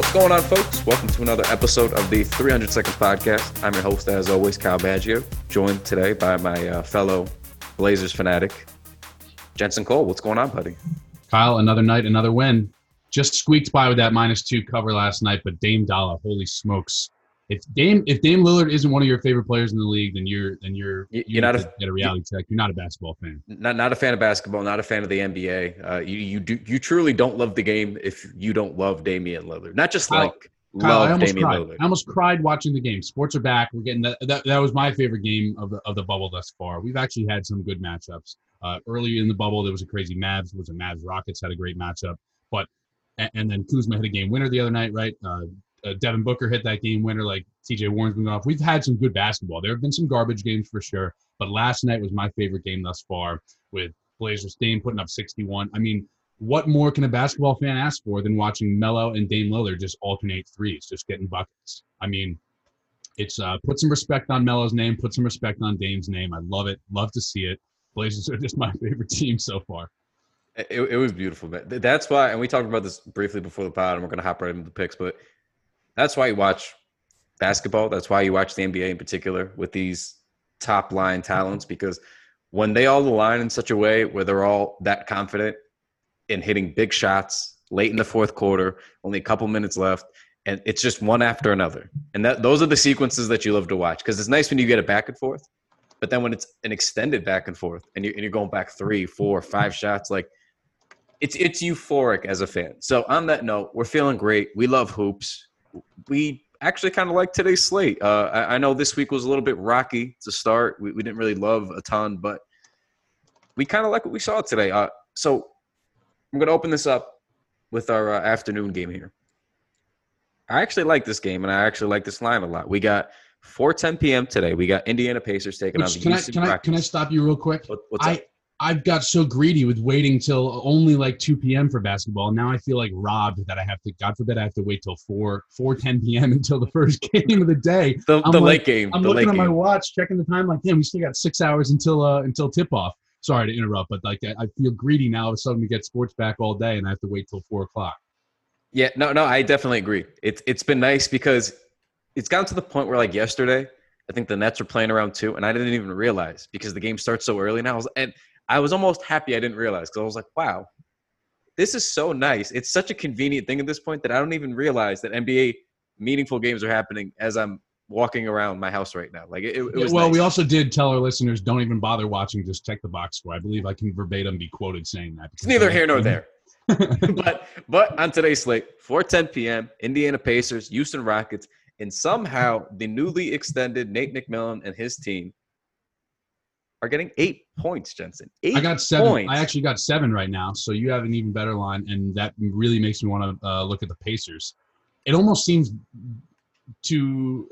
What's going on, folks? Welcome to another episode of the 300 Seconds Podcast. I'm your host, as always, Kyle Baggio, joined today by my uh, fellow Blazers fanatic, Jensen Cole. What's going on, buddy? Kyle, another night, another win. Just squeaked by with that minus two cover last night, but Dame Dollar, holy smokes! If Dame if Dame Lillard isn't one of your favorite players in the league, then you're then you're You- you you're not a- get a reality check. You're not a basketball fan. Not not a fan of basketball, not a fan of the NBA. Uh, you you do you truly don't love the game if you don't love Damian Lillard. Not just like Kyle, I love almost Damian cried. Lillard. I almost cried watching the game. Sports are back. We're getting that, that. That was my favorite game of the of the bubble thus far. We've actually had some good matchups. Uh, earlier in the bubble, there was a crazy Mavs. Was a Mavs Rockets had a great matchup, but and, and then Kuzma hit a game winner the other night, right? Uh, uh, Devin Booker hit that game winner. Like T.J. Warren's been going off. We've had some good basketball. There have been some garbage games for sure, but last night was my favorite game thus far with Blazers Dame putting up 61. I mean, what more can a basketball fan ask for than watching Melo and Dame Lillard just alternate threes, just getting buckets? I mean, it's uh, put some respect on Melo's name, put some respect on Dame's name. I love it. Love to see it. Blazers are just my favorite team so far. It, it was beautiful, man. That's why, and we talked about this briefly before the pod, and we're gonna hop right into the picks. But that's why you watch basketball. That's why you watch the NBA in particular with these top line talents mm-hmm. because when they all align in such a way where they're all that confident in hitting big shots late in the fourth quarter, only a couple minutes left, and it's just one after another. And that those are the sequences that you love to watch because it's nice when you get it back and forth, but then when it's an extended back and forth and, you're, and you're going back three, four, five shots, like it's it's euphoric as a fan. So on that note, we're feeling great. We love hoops. We actually kind of like today's slate. Uh, I, I know this week was a little bit rocky to start. We, we didn't really love a ton, but we kind of like what we saw today. Uh, so I'm going to open this up with our uh, afternoon game here. I actually like this game, and I actually like this line a lot. We got 4:10 p.m. today. We got Indiana Pacers taking on the can I Houston can I Rockets. can I stop you real quick? What, what's I up? I've got so greedy with waiting till only like 2 p.m. for basketball. Now I feel like robbed that I have to. God forbid I have to wait till 4 4 10 p.m. until the first game of the day. The, the like- late game. I'm looking at my watch, checking the time. Like, damn, we still got six hours until uh until tip off. Sorry to interrupt, but like I, I feel greedy now. All of a sudden, we get sports back all day, and I have to wait till four o'clock. Yeah, no, no, I definitely agree. It's it's been nice because it's gotten to the point where like yesterday, I think the Nets were playing around two, and I didn't even realize because the game starts so early now. And I was almost happy I didn't realize because I was like, wow, this is so nice. It's such a convenient thing at this point that I don't even realize that NBA meaningful games are happening as I'm walking around my house right now. Like it, it was well, nice. we also did tell our listeners don't even bother watching. Just check the box score. I believe I can verbatim be quoted saying that. It's neither here nor there. but but on today's slate, 4:10 p.m. Indiana Pacers, Houston Rockets, and somehow the newly extended Nate McMillan and his team are getting eight points. Jensen, eight I got seven. points. I actually got seven right now, so you have an even better line, and that really makes me want to uh, look at the Pacers. It almost seems to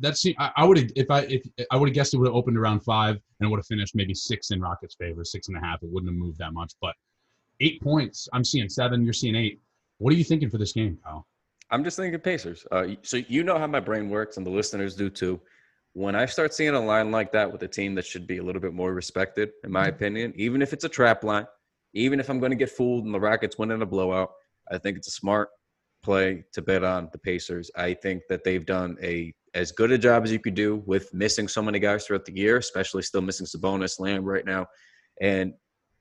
that seem I, I would have if I if I would have guessed it would have opened around five and it would have finished maybe six in Rockets' favor, six and a half. It wouldn't have moved that much, but eight points. I'm seeing seven. You're seeing eight. What are you thinking for this game, Kyle? I'm just thinking Pacers. Uh, so you know how my brain works, and the listeners do too. When I start seeing a line like that with a team that should be a little bit more respected, in my mm-hmm. opinion, even if it's a trap line, even if I'm going to get fooled and the Rockets win in a blowout, I think it's a smart play to bet on the Pacers. I think that they've done a as good a job as you could do with missing so many guys throughout the year, especially still missing Sabonis, Lamb right now, and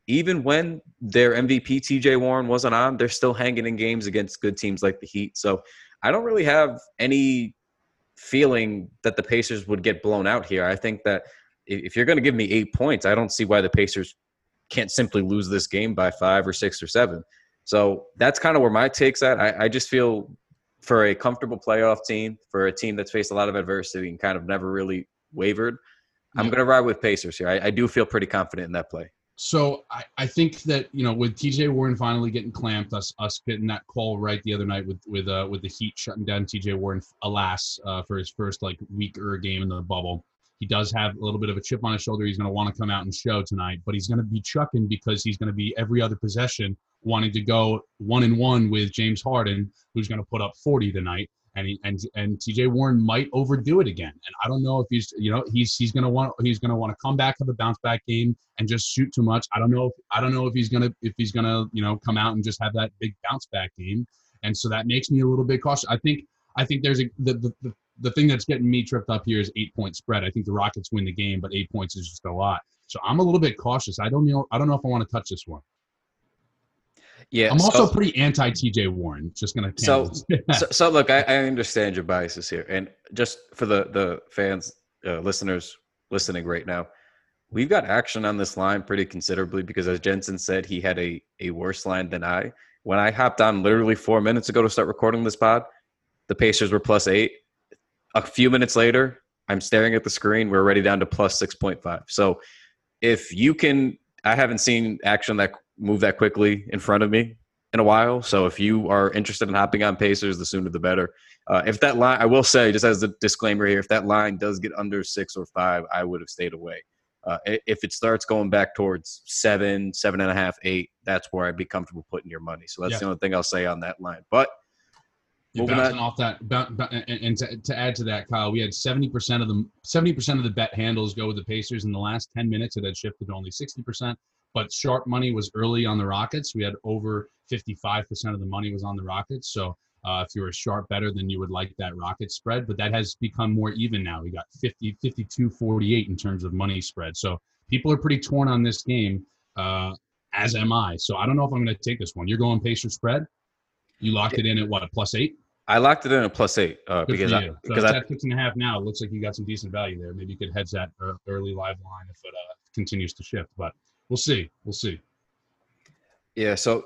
even when their MVP TJ Warren wasn't on, they're still hanging in games against good teams like the Heat. So I don't really have any feeling that the Pacers would get blown out here. I think that if you're going to give me eight points, I don't see why the Pacers can't simply lose this game by five or six or seven. So that's kind of where my take's at. I, I just feel for a comfortable playoff team, for a team that's faced a lot of adversity and kind of never really wavered, I'm going to ride with Pacers here. I, I do feel pretty confident in that play. So I, I think that you know with TJ Warren finally getting clamped, us us getting that call right the other night with with uh with the Heat shutting down TJ Warren, alas, uh, for his first like week or game in the bubble. He does have a little bit of a chip on his shoulder. He's going to want to come out and show tonight, but he's going to be chucking because he's going to be every other possession wanting to go one and one with James Harden, who's going to put up 40 tonight. And he, and and TJ Warren might overdo it again. And I don't know if he's you know he's he's to want he's to want to come back have a bounce back game and just shoot too much. I don't know if I don't know if he's to if he's to you know come out and just have that big bounce back game and so that makes me a little bit cautious. I think I think there's a the the, the, the thing that's getting me tripped up here is eight point spread. I think the Rockets win the game, but eight points is just a lot. So I'm a little bit cautious. I don't know. I don't know if I want to touch this one. Yeah, I'm also so, pretty anti TJ Warren. Just gonna so, so, so look, I, I, understand your biases here, and just for the the fans, uh, listeners listening right now, we've got action on this line pretty considerably because, as Jensen said, he had a a worse line than I. When I hopped on literally four minutes ago to start recording this pod, the Pacers were plus eight. A few minutes later, I'm staring at the screen. We're already down to plus six point five. So, if you can, I haven't seen action that move that quickly in front of me in a while. So if you are interested in hopping on Pacers, the sooner the better. Uh, if that line, I will say, just as a disclaimer here, if that line does get under six or five, I would have stayed away. Uh, if it starts going back towards seven, seven and a half, eight, that's where I'd be comfortable putting your money. So that's yeah. the only thing I'll say on that line. But you're bouncing off that, and to, to, add to that, Kyle, we had seventy percent of the seventy percent of the bet handles go with the Pacers in the last ten minutes. It had shifted to only sixty percent but sharp money was early on the Rockets. We had over 55% of the money was on the Rockets. So uh, if you're a sharp bettor, then you would like that Rocket spread, but that has become more even now. We got 50, 52, 48 in terms of money spread. So people are pretty torn on this game, uh, as am I. So I don't know if I'm going to take this one. You're going Pacer spread. You locked it in at what, plus eight? I locked it in at plus eight uh, because I, so because I, at six and a half now. It looks like you got some decent value there. Maybe you could hedge that early live line if it uh, continues to shift. But we'll see. We'll see. Yeah, so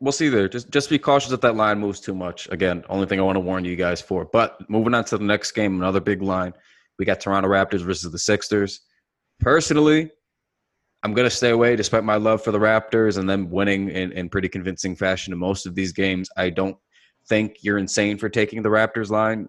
we'll see there. Just just be cautious if that line moves too much. Again, only thing I want to warn you guys for. But moving on to the next game, another big line. We got Toronto Raptors versus the Sixers. Personally, I'm to stay away despite my love for the Raptors and them winning in, in pretty convincing fashion in most of these games. I don't think you're insane for taking the Raptors line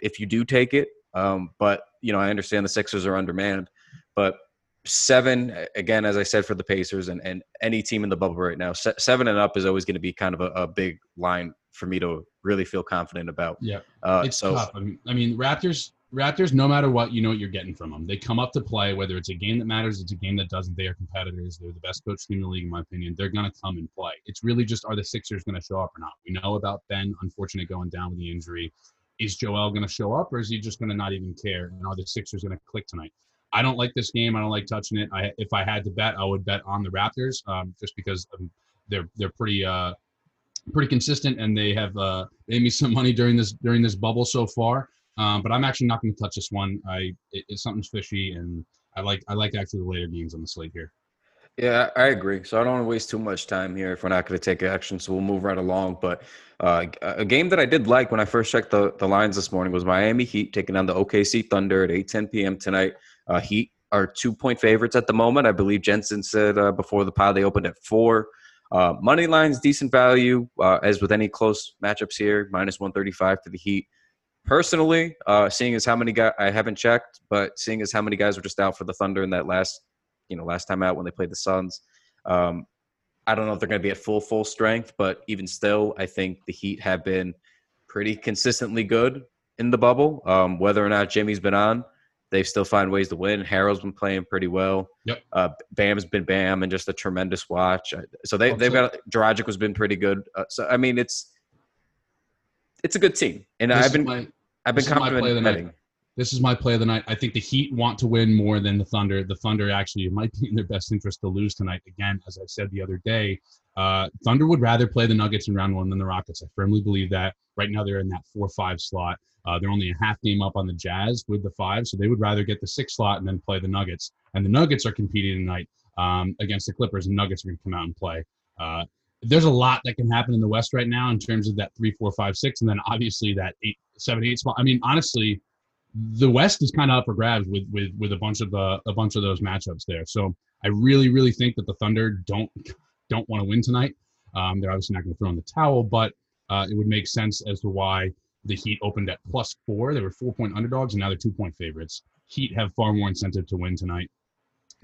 if you do take it. Um, but, you know, I understand the Sixers are undermanned. But seven again as i said for the pacers and, and any team in the bubble right now seven and up is always going to be kind of a, a, big line for me to really feel confident about. Yeah. Uh, it's so, tough. I mean, I mean raptors raptors no matter what you know what you're getting from them they come up to play whether it's a game that matters it's a game that doesn't they are competitors they're the best coach team in the league in my opinion they're going to come and play. It's really just are the sixers going to show up or not? We know about ben unfortunate going down with the injury. Is joel going to show up or is he just going to not even care? And are the sixers going to click tonight I don't like this game. I don't like touching it. I, if I had to bet, I would bet on the Raptors, um, just because um, they're they're pretty uh, pretty consistent and they have uh, made me some money during this during this bubble so far. Um, but I'm actually not going to touch this one. I it, it's something's fishy, and I like I like actually the later games on the slate here. Yeah, I agree. So I don't want to waste too much time here if we're not going to take action. So we'll move right along. But uh, a game that I did like when I first checked the, the lines this morning was Miami Heat taking on the OKC Thunder at 8 10 p.m. tonight. Uh, Heat are two point favorites at the moment. I believe Jensen said uh, before the pod they opened at four. Uh, money line's decent value, uh, as with any close matchups here, minus 135 for the Heat. Personally, uh, seeing as how many guys I haven't checked, but seeing as how many guys were just out for the Thunder in that last, you know, last time out when they played the Suns, um, I don't know if they're going to be at full full strength, but even still, I think the Heat have been pretty consistently good in the bubble. Um, whether or not Jimmy's been on, they still find ways to win. Herro's been playing pretty well. Yep. Uh, Bam's been Bam and just a tremendous watch. So they they've got Dragic has been pretty good. Uh, so I mean it's it's a good team, and this I've been my, I've been betting. This is my play of the night. I think the Heat want to win more than the Thunder. The Thunder actually might be in their best interest to lose tonight. Again, as I said the other day, uh, Thunder would rather play the Nuggets in round one than the Rockets. I firmly believe that. Right now, they're in that four-five slot. Uh, they're only a half game up on the Jazz with the five, so they would rather get the six slot and then play the Nuggets. And the Nuggets are competing tonight um, against the Clippers, and Nuggets are going to come out and play. Uh, there's a lot that can happen in the West right now in terms of that three, four, five, six, and then obviously that eight, seven, eight spot. I mean, honestly, the West is kind of up for grabs with with with a bunch of the a bunch of those matchups there. So I really, really think that the Thunder don't don't want to win tonight. Um, they're obviously not going to throw in the towel, but uh, it would make sense as to why the Heat opened at plus four. They were four point underdogs, and now they're two point favorites. Heat have far more incentive to win tonight,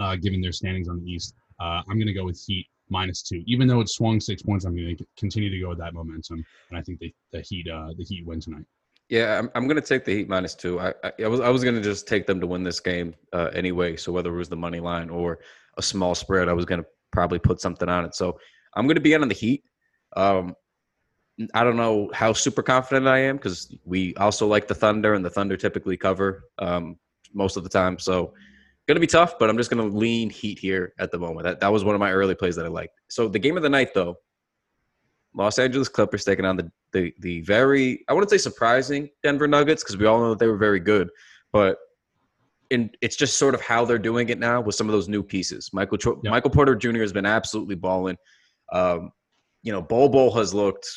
uh, given their standings on the East. Uh, I'm going to go with Heat minus two, even though it swung six points. I'm going to continue to go with that momentum, and I think the Heat uh, the Heat win tonight. Yeah, I'm, I'm going to take the Heat minus two. I, I, I was I was going to just take them to win this game uh, anyway. So whether it was the money line or a small spread, I was going to probably put something on it. So I'm going to be in on the Heat. Um, I don't know how super confident I am because we also like the Thunder, and the Thunder typically cover um, most of the time. So, going to be tough, but I'm just going to lean Heat here at the moment. That, that was one of my early plays that I liked. So, the game of the night, though, Los Angeles Clippers taking on the the, the very I wouldn't say surprising Denver Nuggets because we all know that they were very good, but in it's just sort of how they're doing it now with some of those new pieces. Michael yep. Michael Porter Jr. has been absolutely balling. Um, you know, Bol Bol has looked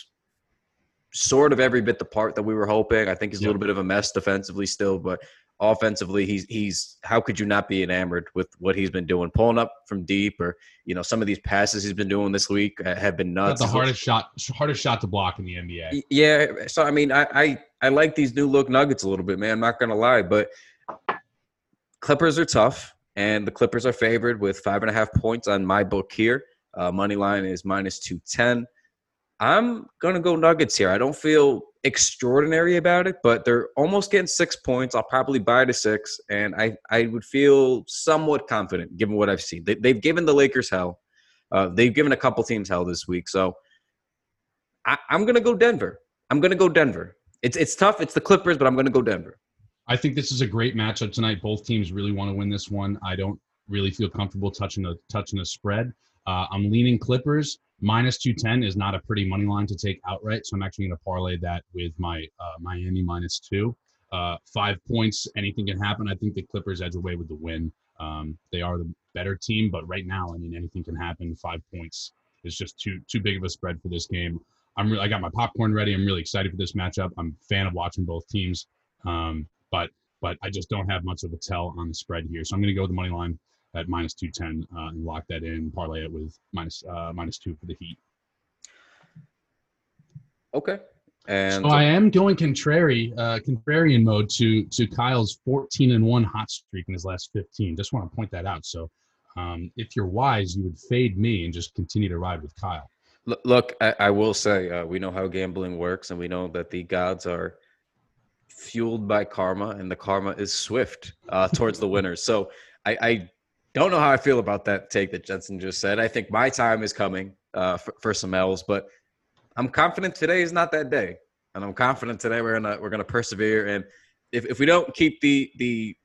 sort of every bit the part that we were hoping. I think he's yep. a little bit of a mess defensively still, but offensively, he's he's how could you not be enamored with what he's been doing, pulling up from deep, or you know some of these passes he's been doing this week have been nuts. That's the hardest shot, hardest shot to block in the NBA. Yeah, so I mean, I I, I like these new look Nuggets a little bit, man. I'm not gonna lie, but Clippers are tough, and the Clippers are favored with five and a half points on my book here. Uh, money line is minus two ten. I'm gonna go Nuggets here. I don't feel extraordinary about it, but they're almost getting six points. I'll probably buy to six, and I I would feel somewhat confident given what I've seen. They, have given the Lakers hell. Uh, they've given a couple teams hell this week, so I, I'm gonna go Denver. I'm gonna go Denver. It's it's tough. It's the Clippers, but I'm gonna go Denver. I think this is a great matchup tonight. Both teams really want to win this one. I don't really feel comfortable touching a touching a spread. Uh, I'm leaning Clippers minus 210 is not a pretty money line to take outright. So I'm actually going to parlay that with my uh, Miami minus two. Uh, five points, anything can happen. I think the Clippers edge away with the win. Um, they are the better team, but right now, I mean, anything can happen. Five points is just too too big of a spread for this game. I'm I got my popcorn ready. I'm really excited for this matchup. I'm a fan of watching both teams, um, but but I just don't have much of a tell on the spread here. So I'm going to go with the money line at minus 210 uh, and lock that in, parlay it with minus, uh, minus two for the Heat. Okay. And so I am going contrary, uh, contrarian mode to to Kyle's 14 and one hot streak in his last 15. Just want to point that out. So, um, if you're wise, you would fade me and just continue to ride with Kyle. Look, I, I will say uh, we know how gambling works, and we know that the gods are fueled by karma, and the karma is swift uh, towards the winners. So I, I don't know how I feel about that take that Jensen just said. I think my time is coming uh, for, for, some L's, but I'm confident today is not that day, and I'm confident today we're gonna we're gonna persevere. And if, if we don't keep the the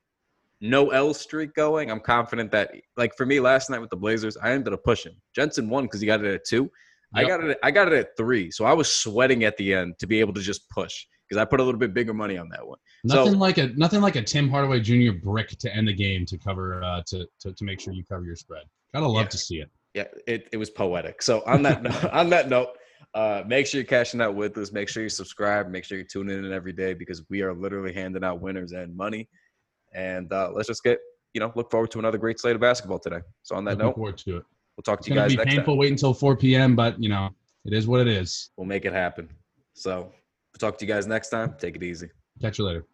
no L streak going, I'm confident that like for me last night with the Blazers, I ended up pushing. Jensen won because he got it at two. Yep. I got it. I got it at three, so I was sweating at the end to be able to just push because I put a little bit bigger money on that one. Nothing so, like a nothing like a Tim Hardaway Jr. brick to end the game to cover uh, to, to to make sure you cover your spread. Gotta love yeah. to see it. Yeah, it, it was poetic. So on that note, on that note, uh, make sure you're cashing out with us. Make sure you subscribe. Make sure you're tuning in every day because we are literally handing out winners and money. And uh, let's just get you know look forward to another great slate of basketball today. So on that Looking note, forward to it. We'll talk it's to you guys. It's gonna be painful. Time. Wait until 4 p.m. But you know it is what it is. We'll make it happen. So We'll talk to you guys next time. Take it easy. Catch you later.